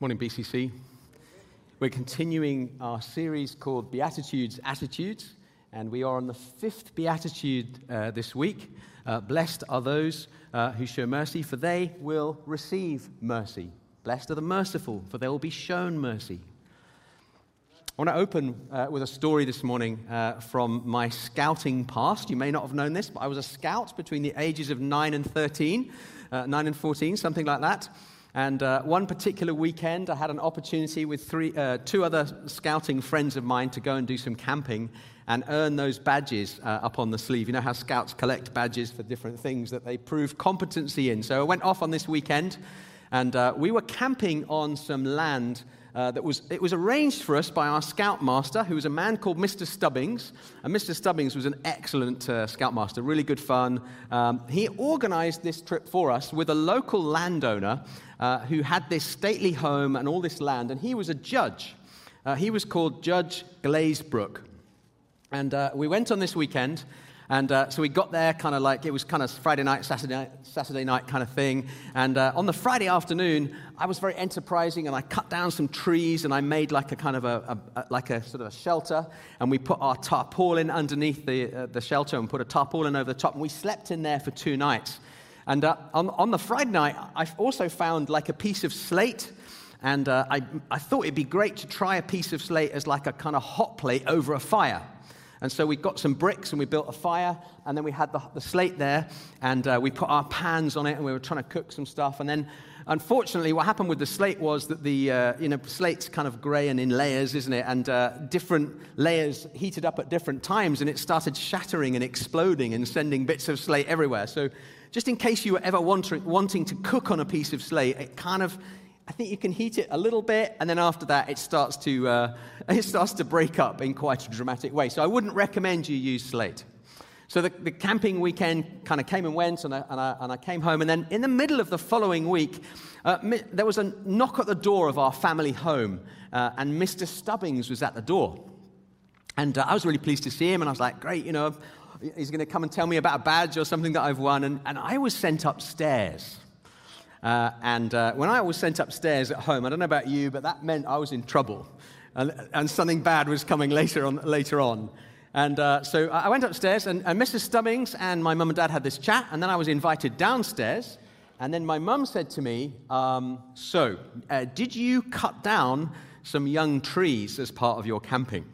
Morning, BCC. We're continuing our series called Beatitudes, Attitudes, and we are on the fifth Beatitude uh, this week. Uh, blessed are those uh, who show mercy, for they will receive mercy. Blessed are the merciful, for they will be shown mercy. I want to open uh, with a story this morning uh, from my scouting past. You may not have known this, but I was a scout between the ages of 9 and 13, uh, 9 and 14, something like that. And uh, one particular weekend, I had an opportunity with three, uh, two other scouting friends of mine to go and do some camping and earn those badges uh, up on the sleeve. You know how scouts collect badges for different things that they prove competency in. So I went off on this weekend, and uh, we were camping on some land uh, that was, it was arranged for us by our scoutmaster, who was a man called Mr. Stubbings. And Mr. Stubbings was an excellent uh, scoutmaster, really good fun. Um, he organized this trip for us with a local landowner uh, who had this stately home and all this land, and he was a judge. Uh, he was called Judge Glazebrook. And uh, we went on this weekend, and uh, so we got there kind of like it was kind of Friday night, Saturday night, Saturday night kind of thing. And uh, on the Friday afternoon, I was very enterprising and I cut down some trees and I made like a kind of a, a, a like a sort of a shelter. And we put our tarpaulin underneath the, uh, the shelter and put a tarpaulin over the top. And we slept in there for two nights. And uh, on, on the Friday night, I also found like a piece of slate. And uh, I, I thought it'd be great to try a piece of slate as like a kind of hot plate over a fire. And so we got some bricks and we built a fire, and then we had the, the slate there, and uh, we put our pans on it, and we were trying to cook some stuff. And then, unfortunately, what happened with the slate was that the uh, you know slate's kind of grey and in layers, isn't it? And uh, different layers heated up at different times, and it started shattering and exploding and sending bits of slate everywhere. So, just in case you were ever wanting, wanting to cook on a piece of slate, it kind of I think you can heat it a little bit, and then after that, it starts to, uh, it starts to break up in quite a dramatic way. So I wouldn't recommend you use slate. So the, the camping weekend kind of came and went, and I, and, I, and I, came home. And then in the middle of the following week, uh, there was a knock at the door of our family home, uh, and Mr. Stubbings was at the door. And uh, I was really pleased to see him, and I was like, great, you know, he's going to come and tell me about a badge or something that I've won. And, and I was sent upstairs. Uh, and uh, when I was sent upstairs at home, I don't know about you, but that meant I was in trouble. And, and something bad was coming later on. Later on. And uh, so I went upstairs, and, and Mrs. Stubbings and my mum and dad had this chat, and then I was invited downstairs. And then my mum said to me, um, So, uh, did you cut down some young trees as part of your camping?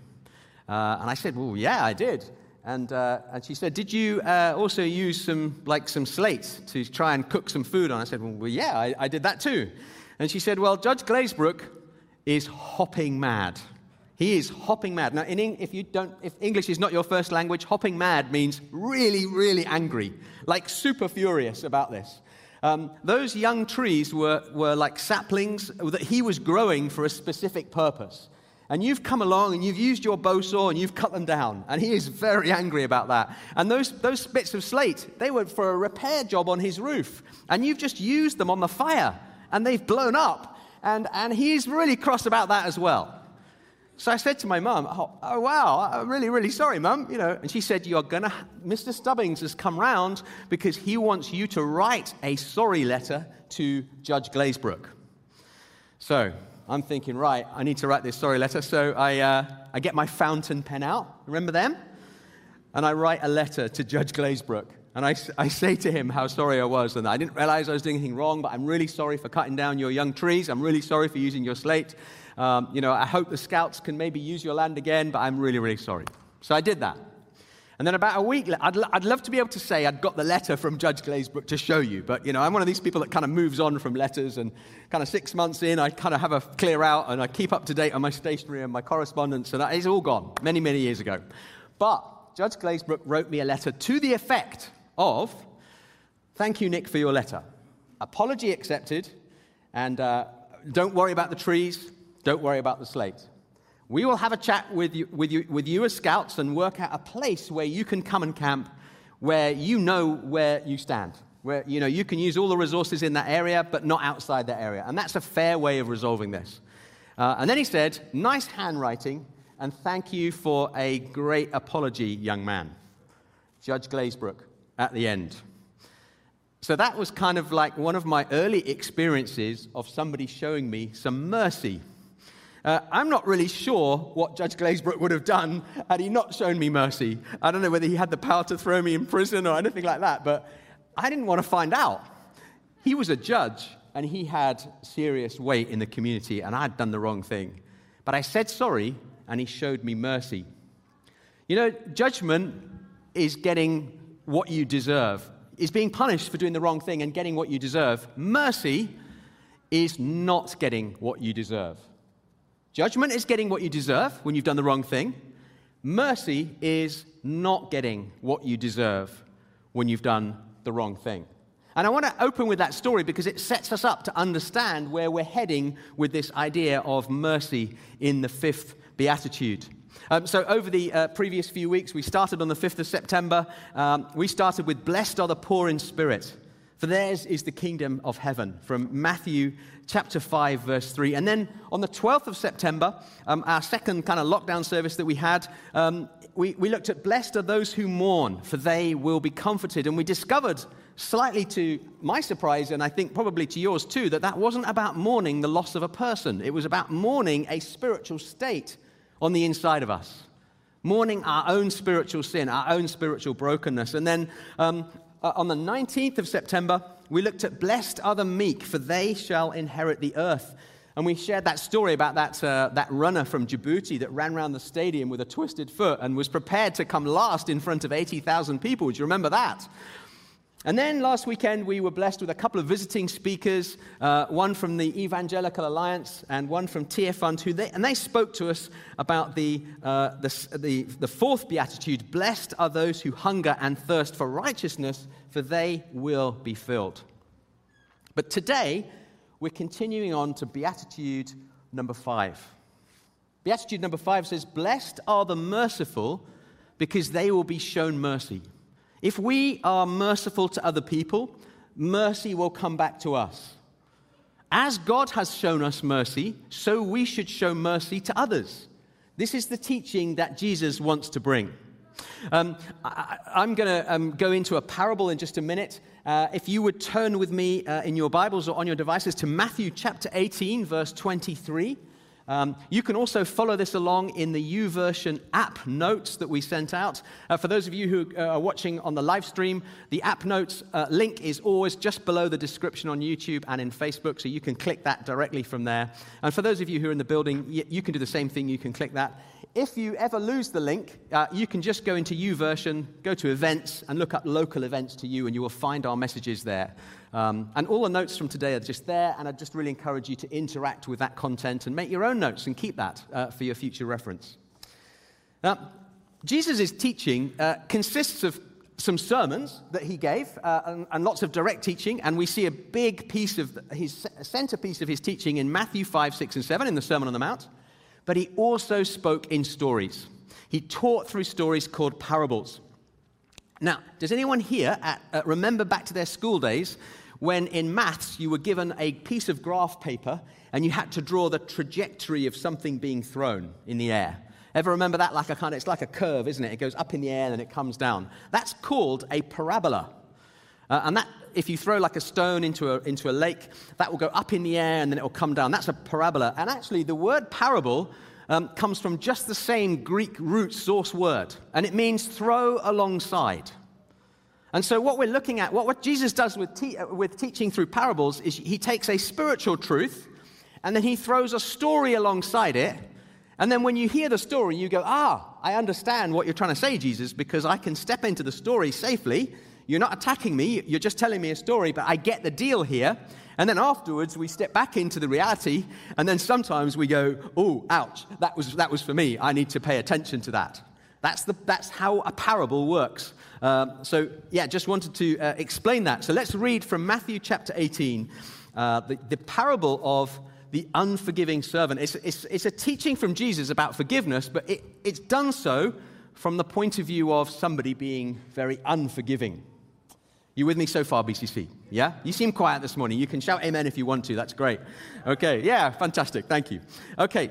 Uh, and I said, Well, yeah, I did. And, uh, and she said, Did you uh, also use some, like some slates to try and cook some food on? I said, Well, yeah, I, I, did that too. And she said, Well, Judge Glazebrook is hopping mad. He is hopping mad. Now, in, if, you don't, if English is not your first language, hopping mad means really, really angry, like super furious about this. Um, those young trees were, were like saplings that he was growing for a specific purpose and you've come along and you've used your bow saw and you've cut them down. And he is very angry about that. And those, those bits of slate, they were for a repair job on his roof. And you've just used them on the fire and they've blown up. And, and he's really cross about that as well. So I said to my mum, oh, oh, wow, I'm really, really sorry, mum. You know, and she said, You're gonna, Mr. Stubbings has come round because he wants you to write a sorry letter to Judge Glazebrook. So I'm thinking, right, I need to write this sorry letter. So I, uh, I get my fountain pen out. Remember them? And I write a letter to Judge Glazebrook. And I, I say to him how sorry I was. And I didn't realize I was doing anything wrong, but I'm really sorry for cutting down your young trees. I'm really sorry for using your slate. Um, you know, I hope the scouts can maybe use your land again, but I'm really, really sorry. So I did that. And then about a week, I'd, I'd love to be able to say I'd got the letter from Judge Glazebrook to show you, but you know, I'm one of these people that kind of moves on from letters, and kind of six months in, I kind of have a clear out, and I keep up to date on my stationery and my correspondence, and it's all gone many, many years ago. But Judge Glazebrook wrote me a letter to the effect of, "Thank you, Nick, for your letter. Apology accepted, and uh, don't worry about the trees. Don't worry about the slate." We will have a chat with you, with, you, with you as scouts and work out a place where you can come and camp where you know where you stand. Where you know you can use all the resources in that area, but not outside that area. And that's a fair way of resolving this. Uh, and then he said, Nice handwriting, and thank you for a great apology, young man. Judge Glazebrook at the end. So that was kind of like one of my early experiences of somebody showing me some mercy. Uh, I'm not really sure what Judge Glazebrook would have done had he not shown me mercy. I don't know whether he had the power to throw me in prison or anything like that, but I didn't want to find out. He was a judge and he had serious weight in the community, and I'd done the wrong thing. But I said sorry, and he showed me mercy. You know, judgment is getting what you deserve, is being punished for doing the wrong thing and getting what you deserve. Mercy is not getting what you deserve. Judgment is getting what you deserve when you've done the wrong thing. Mercy is not getting what you deserve when you've done the wrong thing. And I want to open with that story because it sets us up to understand where we're heading with this idea of mercy in the fifth beatitude. Um, so, over the uh, previous few weeks, we started on the 5th of September. Um, we started with Blessed are the poor in spirit, for theirs is the kingdom of heaven, from Matthew chapter 5, verse 3. And then on the 12th of September, um, our second kind of lockdown service that we had, um, we, we looked at Blessed are those who mourn, for they will be comforted. And we discovered, slightly to my surprise, and I think probably to yours too, that that wasn't about mourning the loss of a person. It was about mourning a spiritual state on the inside of us. Mourning our own spiritual sin, our own spiritual brokenness. And then um, uh, on the 19th of September, we looked at Blessed are the meek, for they shall inherit the earth. And we shared that story about that, uh, that runner from Djibouti that ran around the stadium with a twisted foot and was prepared to come last in front of 80,000 people. Do you remember that? And then last weekend, we were blessed with a couple of visiting speakers, uh, one from the Evangelical Alliance and one from Tearfund, who they, and they spoke to us about the, uh, the, the, the fourth beatitude Blessed are those who hunger and thirst for righteousness, for they will be filled. But today, we're continuing on to beatitude number five. Beatitude number five says, Blessed are the merciful, because they will be shown mercy. If we are merciful to other people, mercy will come back to us. As God has shown us mercy, so we should show mercy to others. This is the teaching that Jesus wants to bring. Um, I, am going to um, go into a parable in just a minute. Uh, if you would turn with me uh, in your Bibles or on your devices to Matthew chapter 18, verse 23. Um, you can also follow this along in the YouVersion app notes that we sent out. Uh, for those of you who uh, are watching on the live stream, the app notes uh, link is always just below the description on YouTube and in Facebook, so you can click that directly from there. And for those of you who are in the building, y- you can do the same thing. You can click that. If you ever lose the link, uh, you can just go into YouVersion, go to events, and look up local events to you, and you will find our messages there. Um, and all the notes from today are just there, and I just really encourage you to interact with that content and make your own notes and keep that uh, for your future reference. Now, Jesus' teaching uh, consists of some sermons that he gave uh, and, and, lots of direct teaching, and we see a big piece of his centerpiece of his teaching in Matthew 5, 6, and 7 in the Sermon on the Mount. But he also spoke in stories. He taught through stories called parables. Now, does anyone here at, uh, remember back to their school days when in maths you were given a piece of graph paper and you had to draw the trajectory of something being thrown in the air. Ever remember that? Like a kind of, it's like a curve, isn't it? It goes up in the air and then it comes down. That's called a parabola. Uh, and that, if you throw like a stone into a, into a lake, that will go up in the air and then it will come down. That's a parabola. And actually, the word parable um, comes from just the same Greek root source word, and it means throw alongside. And so, what we're looking at, what, what Jesus does with, te- with teaching through parables, is he takes a spiritual truth and then he throws a story alongside it. And then, when you hear the story, you go, Ah, I understand what you're trying to say, Jesus, because I can step into the story safely. You're not attacking me, you're just telling me a story, but I get the deal here. And then afterwards, we step back into the reality, and then sometimes we go, Oh, ouch, that was, that was for me. I need to pay attention to that. That's, the, that's how a parable works. Um, so, yeah, just wanted to uh, explain that. So, let's read from Matthew chapter 18, uh, the, the, parable of the unforgiving servant. It's, it's, it's, a teaching from Jesus about forgiveness, but it, it's done so from the point of view of somebody being very unforgiving. You with me so far, BCC? Yeah? You seem quiet this morning. You can shout amen if you want to. That's great. Okay, yeah, fantastic. Thank you. Okay,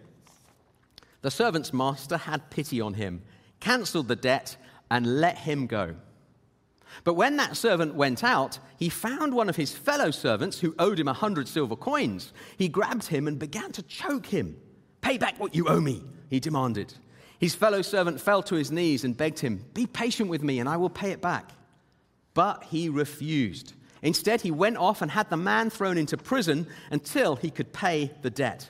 The servant's master had pity on him, cancelled the debt, and let him go. But when that servant went out, he found one of his fellow servants who owed him a hundred silver coins. He grabbed him and began to choke him. Pay back what you owe me, he demanded. His fellow servant fell to his knees and begged him, Be patient with me and I will pay it back. But he refused. Instead, he went off and had the man thrown into prison until he could pay the debt.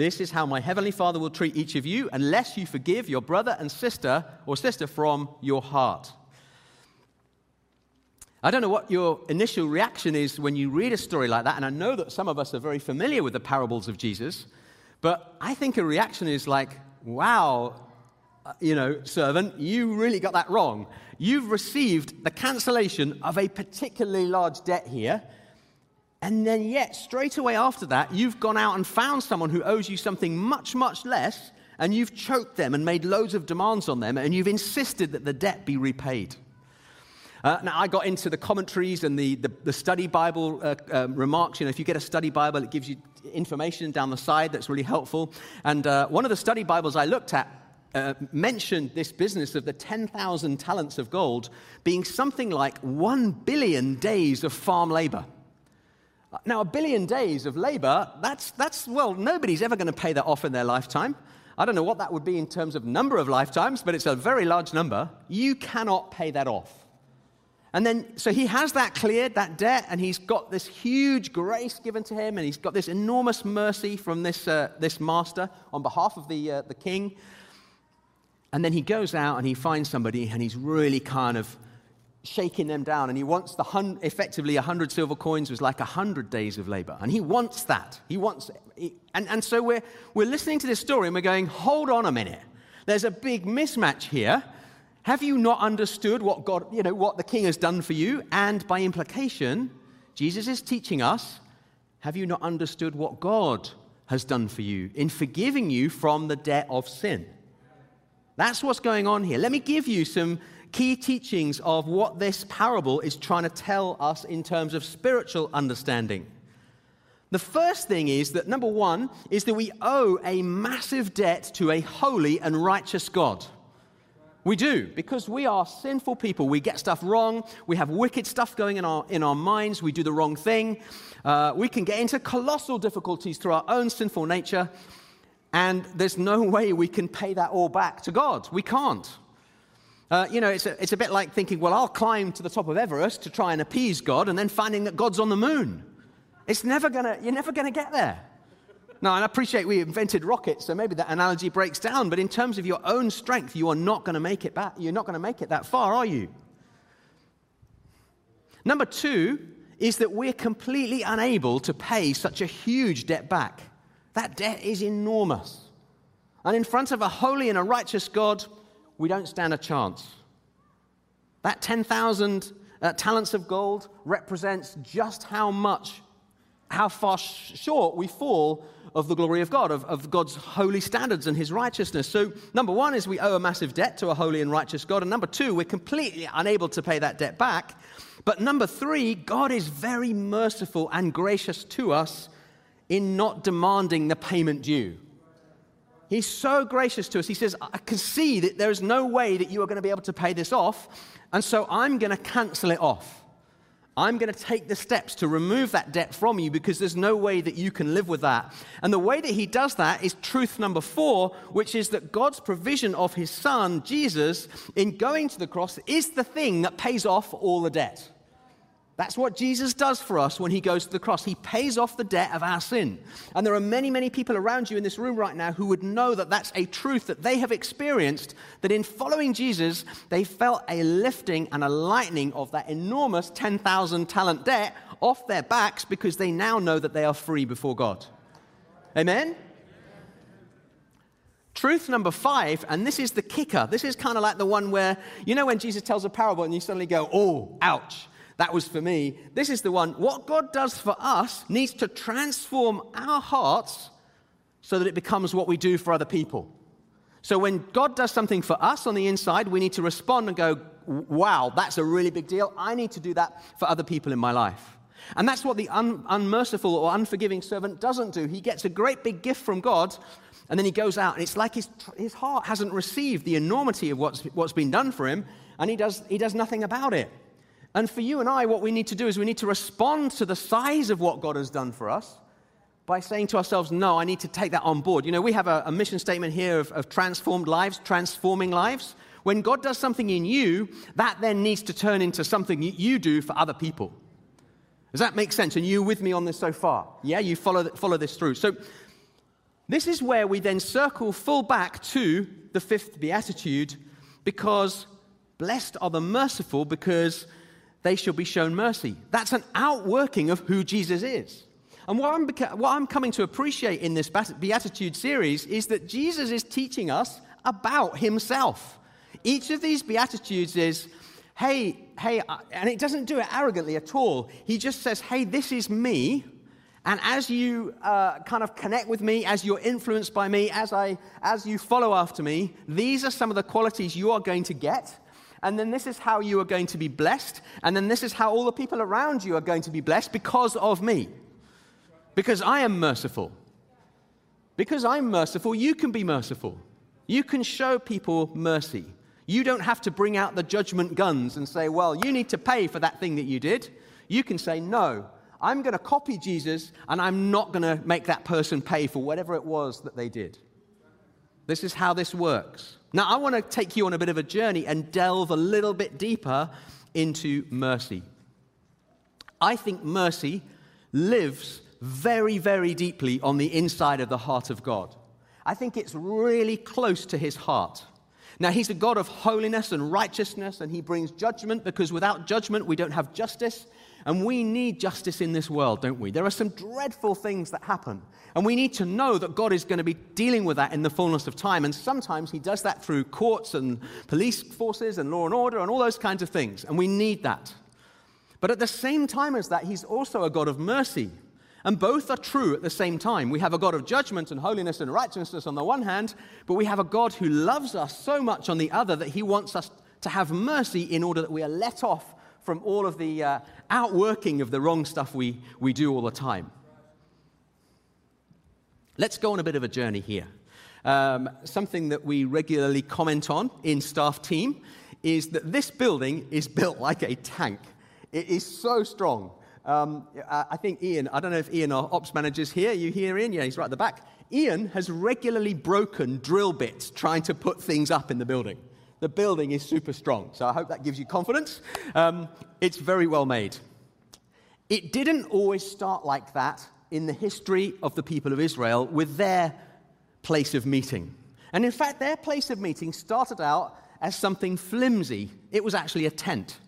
This is how my heavenly Father will treat each of you unless you forgive your brother and sister or sister from your heart. I don't know what your initial reaction is when you read a story like that, and I know that some of us are very familiar with the parables of Jesus, but I think a reaction is like, wow, uh, you know, servant, you really got that wrong. You've received the cancellation of a particularly large debt here, and then yet, straight away after that, you've gone out and found someone who owes you something much, much less, and you've choked them and made loads of demands on them, and you've insisted that the debt be repaid. Uh, now, I got into the commentaries and the, the, the study Bible uh, um, remarks. You know, if you get a study Bible, it gives you information down the side that's really helpful. And uh, one of the study Bibles I looked at uh, mentioned this business of the 10,000 talents of gold being something like 1 billion days of farm labor. Now, a billion days of labor, that's, that's well, nobody's ever going to pay that off in their lifetime. I don't know what that would be in terms of number of lifetimes, but it's a very large number. You cannot pay that off. And then, so he has that cleared, that debt, and he's got this huge grace given to him, and he's got this enormous mercy from this, uh, this master on behalf of the, uh, the king. And then he goes out and he finds somebody, and he's really kind of shaking them down. And he wants the hun- effectively 100 silver coins was like 100 days of labor. And he wants that. He wants, he, and, and so we're, we're listening to this story and we're going, hold on a minute. There's a big mismatch here. Have you not understood what God, you know, what the king has done for you? And by implication, Jesus is teaching us, have you not understood what God has done for you in forgiving you from the debt of sin? That's what's going on here. Let me give you some key teachings of what this parable is trying to tell us in terms of spiritual understanding. The first thing is that number one is that we owe a massive debt to a holy and righteous God. We do, because we are sinful people. We get stuff wrong. We have wicked stuff going in our, in our minds. We do the wrong thing. Uh, we can get into colossal difficulties through our own sinful nature. And there's no way we can pay that all back to God. We can't. Uh, you know, it's a, it's a bit like thinking, well, I'll climb to the top of Everest to try and appease God and then finding that God's on the moon. It's never gonna, you're never going to get there. Now, I appreciate we invented rockets, so maybe that analogy breaks down, but in terms of your own strength, you are not to make it back. You're not going to make it that far, are you? Number two is that we're completely unable to pay such a huge debt back. That debt is enormous. And in front of a holy and a righteous God, we don't stand a chance. That 10,000 uh, talents of gold represents just how much, how far sh- short we fall of the glory of God, of, of God's holy standards and his righteousness. So, number one is we owe a massive debt to a holy and righteous God. And number two, we're completely unable to pay that debt back. But number three, God is very merciful and gracious to us in not demanding the payment due. He's so gracious to us. He says, I can see that there is no way that you are going to be able to pay this off, and so I'm going to cancel it off. I'm going to take the steps to remove that debt from you because there's no way that you can live with that. And the way that he does that is truth number four, which is that God's provision of his son, Jesus, in going to the cross, is the thing that pays off all the debt. That's what Jesus does for us when he goes to the cross. He pays off the debt of our sin. And there are many, many people around you in this room right now who would know that that's a truth that they have experienced, that in following Jesus, they felt a lifting and a lightening of that enormous 10,000 talent debt off their backs because they now know that they are free before God. Amen? Truth number five, and this is the kicker. This is kind of like the one where, you know, when Jesus tells a parable and you suddenly go, oh, ouch. That was for me. This is the one. What God does for us needs to transform our hearts so that it becomes what we do for other people. So when God does something for us on the inside, we need to respond and go, wow, that's a really big deal. I need to do that for other people in my life. And that's what the un- unmerciful or unforgiving servant doesn't do. He gets a great big gift from God, and then he goes out, and it's like his, his heart hasn't received the enormity of what's, what's been done for him, and he does, he does nothing about it. And for you and I, what we need to do is we need to respond to the size of what God has done for us by saying to ourselves, No, I need to take that on board. You know, we have a, a mission statement here of, of transformed lives, transforming lives. When God does something in you, that then needs to turn into something you do for other people. Does that make sense? And you with me on this so far? Yeah, you follow, follow this through. So, this is where we then circle full back to the fifth beatitude because blessed are the merciful because they shall be shown mercy. That's an outworking of who Jesus is. And what I'm, what I'm coming to appreciate in this Beatitude series is that Jesus is teaching us about himself. Each of these Beatitudes is, hey, hey, uh, and it doesn't do it arrogantly at all. He just says, hey, this is me. And as you uh, kind of connect with me, as you're influenced by me, as, I, as you follow after me, these are some of the qualities you are going to get and then this is how you are going to be blessed, and then this is how all the people around you are going to be blessed because of me. Because I am merciful. Because I'm merciful, you can be merciful. You can show people mercy. You don't have to bring out the judgment guns and say, well, you need to pay for that thing that you did. You can say, no, I'm going to copy Jesus and I'm not going to make that person pay for whatever it was that they did. This is how this works. Now, I want to take you on a bit of a journey and delve a little bit deeper into mercy. I think mercy lives very, very deeply on the inside of the heart of God. I think it's really close to his heart. Now, he's a God of holiness and righteousness, and he brings judgment because without judgment, we don't have justice. And we need justice in this world, don't we? There are some dreadful things that happen. And we need to know that God is going to be dealing with that in the fullness of time. And sometimes He does that through courts and police forces and law and order and all those kinds of things. And we need that. But at the same time as that, He's also a God of mercy. And both are true at the same time. We have a God of judgment and holiness and righteousness on the one hand, but we have a God who loves us so much on the other that He wants us to have mercy in order that we are let off from all of the uh, outworking of the wrong stuff we, we do all the time. Let's go on a bit of a journey here. Um, something that we regularly comment on in staff team is that this building is built like a tank. It is so strong. Um, I think Ian, I don't know if Ian, our ops manager's here. You here, Ian? Yeah, he's right at the back. Ian has regularly broken drill bits trying to put things up in the building. The building is super strong, so I hope that gives you confidence. Um, it's very well made. It didn't always start like that in the history of the people of Israel with their place of meeting. And in fact, their place of meeting started out as something flimsy. It was actually a tent.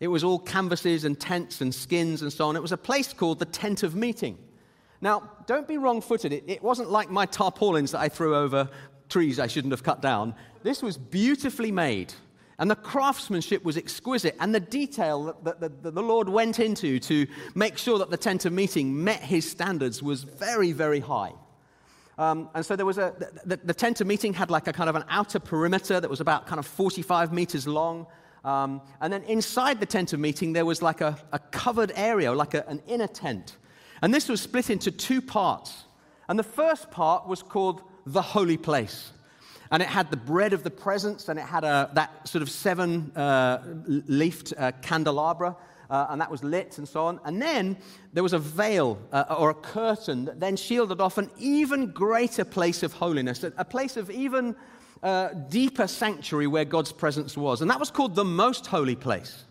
It was all canvases and tents and skins and so on. It was a place called the tent of meeting. Now, don't be wrong footed. It, it, wasn't like my tarpaulins that I threw over trees I shouldn't have cut down. This was beautifully made. And the craftsmanship was exquisite, and the detail that, the Lord went into to make sure that the tent of meeting met his standards was very, very high. Um, and so there was a, the, the, tent of meeting had like a kind of an outer perimeter that was about kind of 45 meters long. Um, and then inside the tent of meeting, there was like a, a covered area, like a, an inner tent. And this was split into two parts. And the first part was called the holy place. And it had the bread of the presence, and it had a, that sort of seven uh, leafed uh, candelabra, uh, and that was lit and so on. And then there was a veil uh, or a curtain that then shielded off an even greater place of holiness, a, place of even uh, deeper sanctuary where God's presence was. And that was called the most holy place.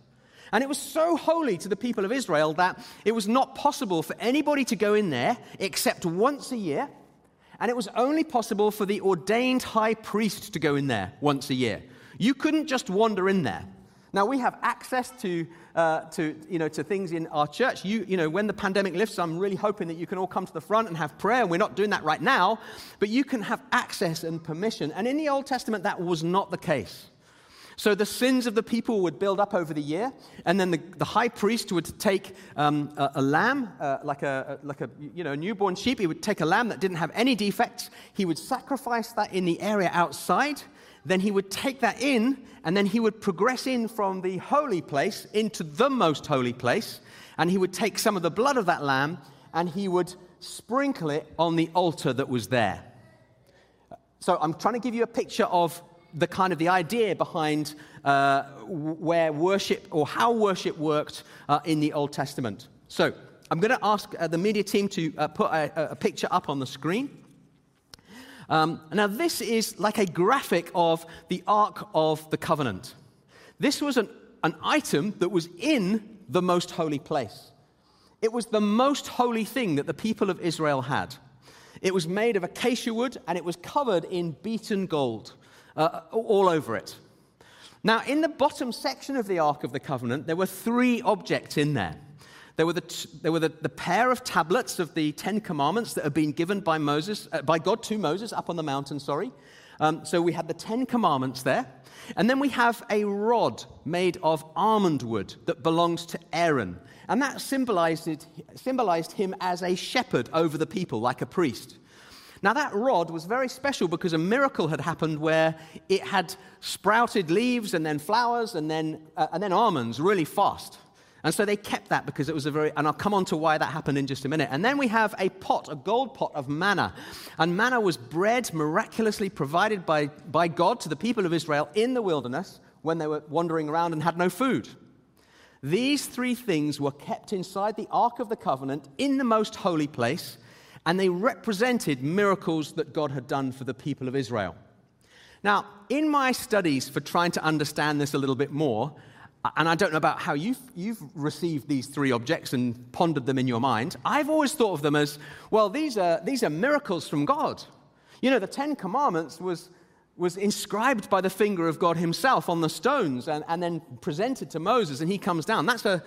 And it was so holy to the people of Israel that it was not possible for anybody to go in there except once a year. And it was only possible for the ordained high priest to go in there once a year. You couldn't just wander in there. Now, we have access to, uh, to, you know, to things in our church. You, you know, when the pandemic lifts, I'm really hoping that you can all come to the front and have prayer. And we're not doing that right now, but you can have access and permission. And in the Old Testament, that was not the case. So the sins of the people would build up over the year, and then the, the high priest would take um, a, a, lamb, uh, like, a, like a you know, newborn sheep. He would take a lamb that didn't have any defects. He would sacrifice that in the area outside. Then he would take that in, and then he would progress in from the holy place into the most holy place. And he would take some of the blood of that lamb and he would sprinkle it on the altar that was there. So I'm trying to give you a picture of the kind of the idea behind uh, where worship or how worship worked uh, in the Old Testament. So I'm going to ask uh, the media team to uh, put a, a, picture up on the screen. Um, now, this is like a graphic of the Ark of the Covenant. This was an, an item that was in the most holy place. It was the most holy thing that the people of Israel had. It was made of acacia wood and it was covered in beaten gold uh, all over it. Now, in the bottom section of the Ark of the Covenant, there were three objects in there. There were, the, t- there were the, the, pair of tablets of the Ten Commandments that had been given by Moses, uh, by God to Moses up on the mountain, sorry. Um, so we had the Ten Commandments there. And then we have a rod made of almond wood that belongs to Aaron. And that symbolized, symbolized him as a shepherd over the people, like a priest. Now, that rod was very special because a miracle had happened where it had sprouted leaves and then flowers and then, uh, and then almonds really fast. And so they kept that because it was a very, and I'll come on to why that happened in just a minute. And then we have a pot, a gold pot of manna. And manna was bread miraculously provided by, by God to the people of Israel in the wilderness when they were wandering around and had no food. These three things were kept inside the Ark of the Covenant in the most holy place and they represented miracles that God had done for the people of Israel. Now, in my studies for trying to understand this a little bit more, and I don't know about how you've, you've, received these three objects and pondered them in your mind. I've always thought of them as, well, these are, these are miracles from God. You know, the Ten Commandments was, was inscribed by the finger of God himself on the stones and, and then presented to Moses, and he comes down. That's a,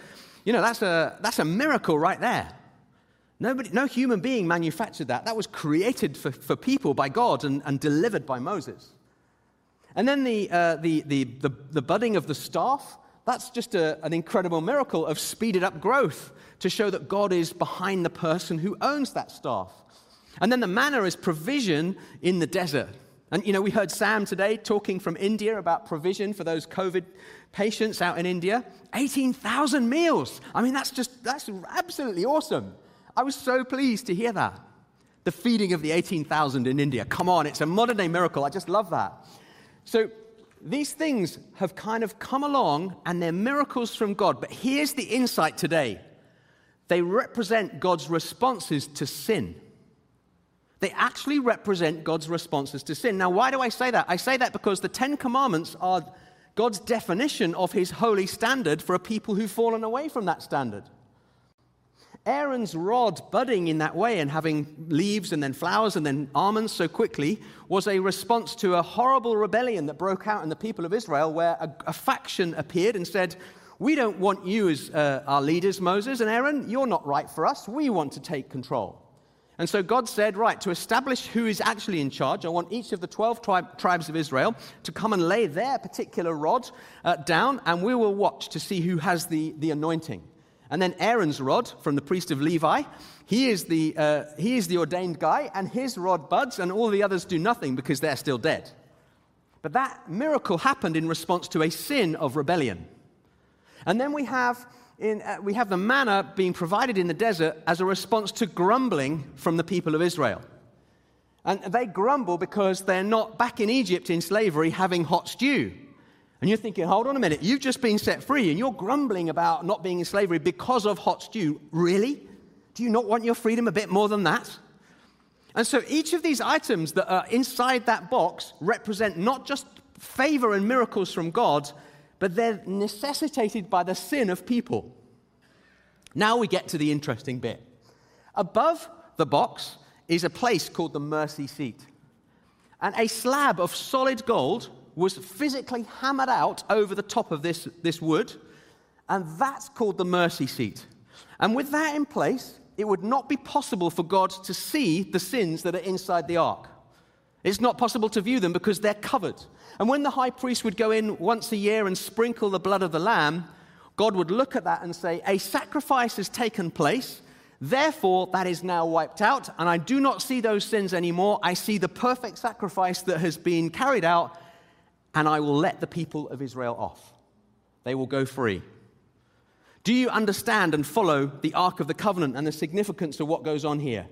you know, that's a, that's a miracle right there. Nobody, no human being manufactured that. That was created for, for people by God and, and delivered by Moses. And then the, uh, the, the, the, the, budding of the staff, that's just a, an incredible miracle of speeded up growth to show that God is behind the person who owns that staff. And then the manna is provision in the desert. And you know, we heard Sam today talking from India about provision for those COVID patients out in India. 18,000 meals. I mean, that's just, that's absolutely awesome. I was so pleased to hear that. The feeding of the 18,000 in India. Come on, it's a modern day miracle. I just love that. So these things have kind of come along and they're miracles from God. But here's the insight today they represent God's responses to sin. They actually represent God's responses to sin. Now, why do I say that? I say that because the Ten Commandments are God's definition of his holy standard for a people who've fallen away from that standard. Aaron's rod budding in that way and having leaves and then flowers and then almonds so quickly was a response to a horrible rebellion that broke out in the people of Israel, where a, a faction appeared and said, We don't want you as uh, our leaders, Moses and Aaron. You're not right for us. We want to take control. And so God said, Right, to establish who is actually in charge, I want each of the 12 tri- tribes of Israel to come and lay their particular rod uh, down, and we will watch to see who has the, the anointing. And then Aaron's rod from the priest of Levi, he is, the, uh, he is the ordained guy, and his rod buds, and all the others do nothing because they're still dead. But that miracle happened in response to a sin of rebellion. And then we have, in, uh, we have the manna being provided in the desert as a response to grumbling from the people of Israel. And they grumble because they're not back in Egypt in slavery having hot stew. And you're thinking, hold on a minute, you've just been set free and you're grumbling about not being in slavery because of hot stew. Really? Do you not want your freedom a bit more than that? And so each of these items that are inside that box represent not just favor and miracles from God, but they're necessitated by the sin of people. Now we get to the interesting bit. Above the box is a place called the mercy seat. And a slab of solid gold was physically hammered out over the top of this, this wood, and that's called the mercy seat. And with that in place, it would not be possible for God to see the sins that are inside the ark. It's not possible to view them because they're covered. And when the high priest would go in once a year and sprinkle the blood of the lamb, God would look at that and say, A sacrifice has taken place. Therefore, that is now wiped out, and I do not see those sins anymore. I see the perfect sacrifice that has been carried out, and I will let the people of Israel off. They will go free. Do you understand and follow the Ark of the Covenant and the significance of what goes on here?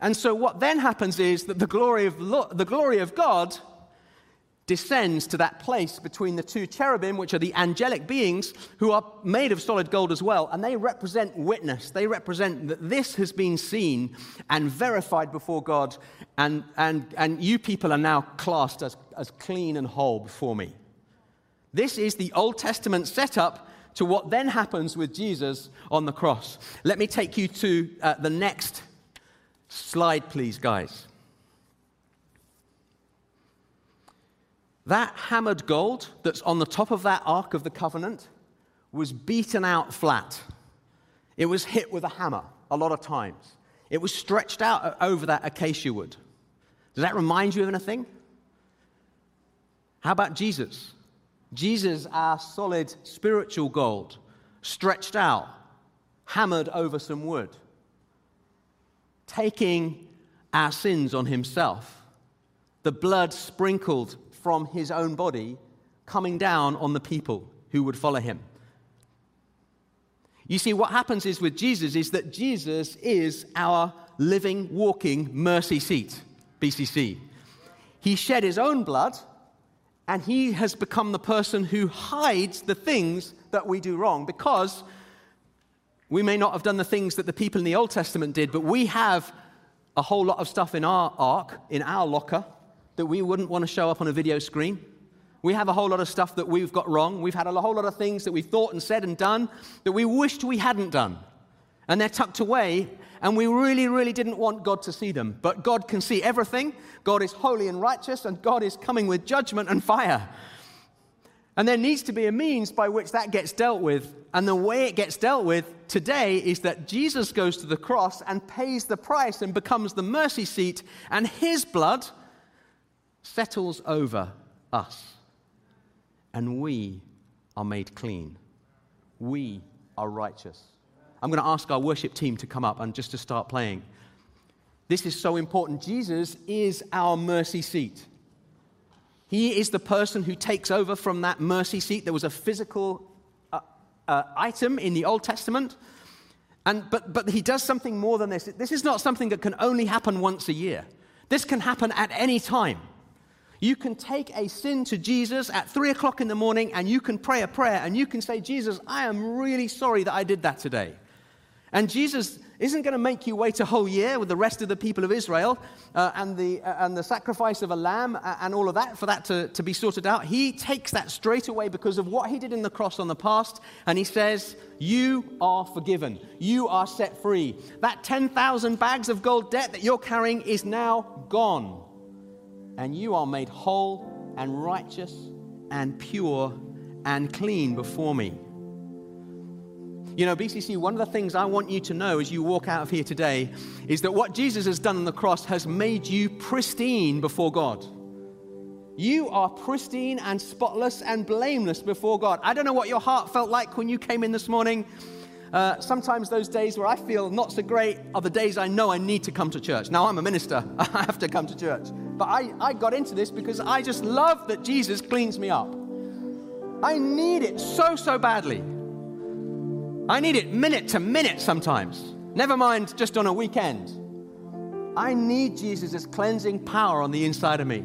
And so, what then happens is that the glory of, the glory of God descends to that place between the two cherubim, which are the angelic beings who are made of solid gold as well, and they represent witness. They represent that this has been seen and verified before God, and, and, and you people are now classed as, as clean and whole before me. This is the Old Testament setup to what then happens with Jesus on the cross. Let me take you to uh, the next slide, please, guys. That hammered gold that's on the top of that Ark of the Covenant was beaten out flat. It was hit with a hammer a lot of times. It was stretched out over that acacia wood. Does that remind you of anything? How about Jesus? Jesus, our solid spiritual gold, stretched out, hammered over some wood, taking our sins on himself, the blood sprinkled from his own body coming down on the people who would follow him. You see, what happens is with Jesus is that Jesus is our living, walking mercy seat, BCC. He shed his own blood, and he has become the person who hides the things that we do wrong because we may not have done the things that the people in the Old Testament did, but we have a whole lot of stuff in our ark, in our locker, that we wouldn't want to show up on a video screen. We have a whole lot of stuff that we've got wrong. We've had a whole lot of things that we've thought and said and done that we wished we hadn't done. And they're tucked away, and we really, really didn't want God to see them. But God can see everything. God is holy and righteous, and God is coming with judgment and fire. And there needs to be a means by which that gets dealt with. And the way it gets dealt with today is that Jesus goes to the cross and pays the price and becomes the mercy seat, and his blood settles over us, and we are made clean. We are righteous. I'm going to ask our worship team to come up and just to start playing. This is so important. Jesus is our mercy seat. He is the person who takes over from that mercy seat. There was a physical uh, uh, item in the Old Testament. And, but, but he does something more than this. This is not something that can only happen once a year. This can happen at any time. You can take a sin to Jesus at three o'clock in the morning and you can pray a prayer and you can say, Jesus, I am really sorry that I did that today. And Jesus isn't going to make you wait a whole year with the rest of the people of Israel uh, and, the, uh, and the sacrifice of a lamb uh, and all of that for that to, to be sorted out. He takes that straight away because of what he did in the cross on the past, and he says, You are forgiven. You are set free. That 10,000 bags of gold debt that you're carrying is now gone and you are made whole and righteous and pure and clean before me. You know, BCC, one of the things I want you to know as you walk out of here today is that what Jesus has done on the cross has made you pristine before God. You are pristine and spotless and blameless before God. I don't know what your heart felt like when you came in this morning. Uh, sometimes those days where I feel not so great are the days I know I need to come to church. Now, I'm a minister, I have to come to church. But I, I got into this because I just love that Jesus cleans me up. I need it so, so badly. I need it minute to minute sometimes, never mind just on a weekend. I need Jesus' cleansing power on the inside of me.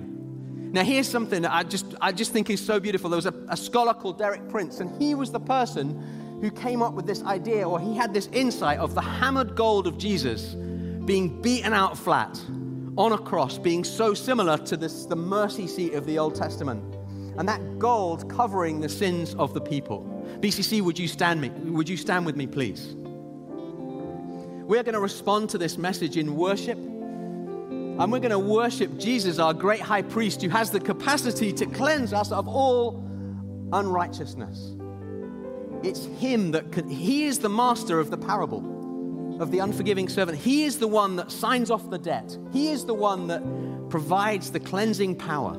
Now, here's something that I just, I just think is so beautiful. There was a, a scholar called Derek Prince, and he was the person who came up with this idea, or he had this insight of the hammered gold of Jesus being beaten out flat on a cross, being so similar to this, the mercy seat of the Old Testament. and that gold covering the sins of the people. BCC, would you stand me? Would you stand with me, please? We're going to respond to this message in worship. And we're going to worship Jesus, our great high priest, who has the capacity to cleanse us of all unrighteousness. It's Him that can, He is the master of the parable of the unforgiving servant. He is the one that signs off the debt, He is the one that provides the cleansing power.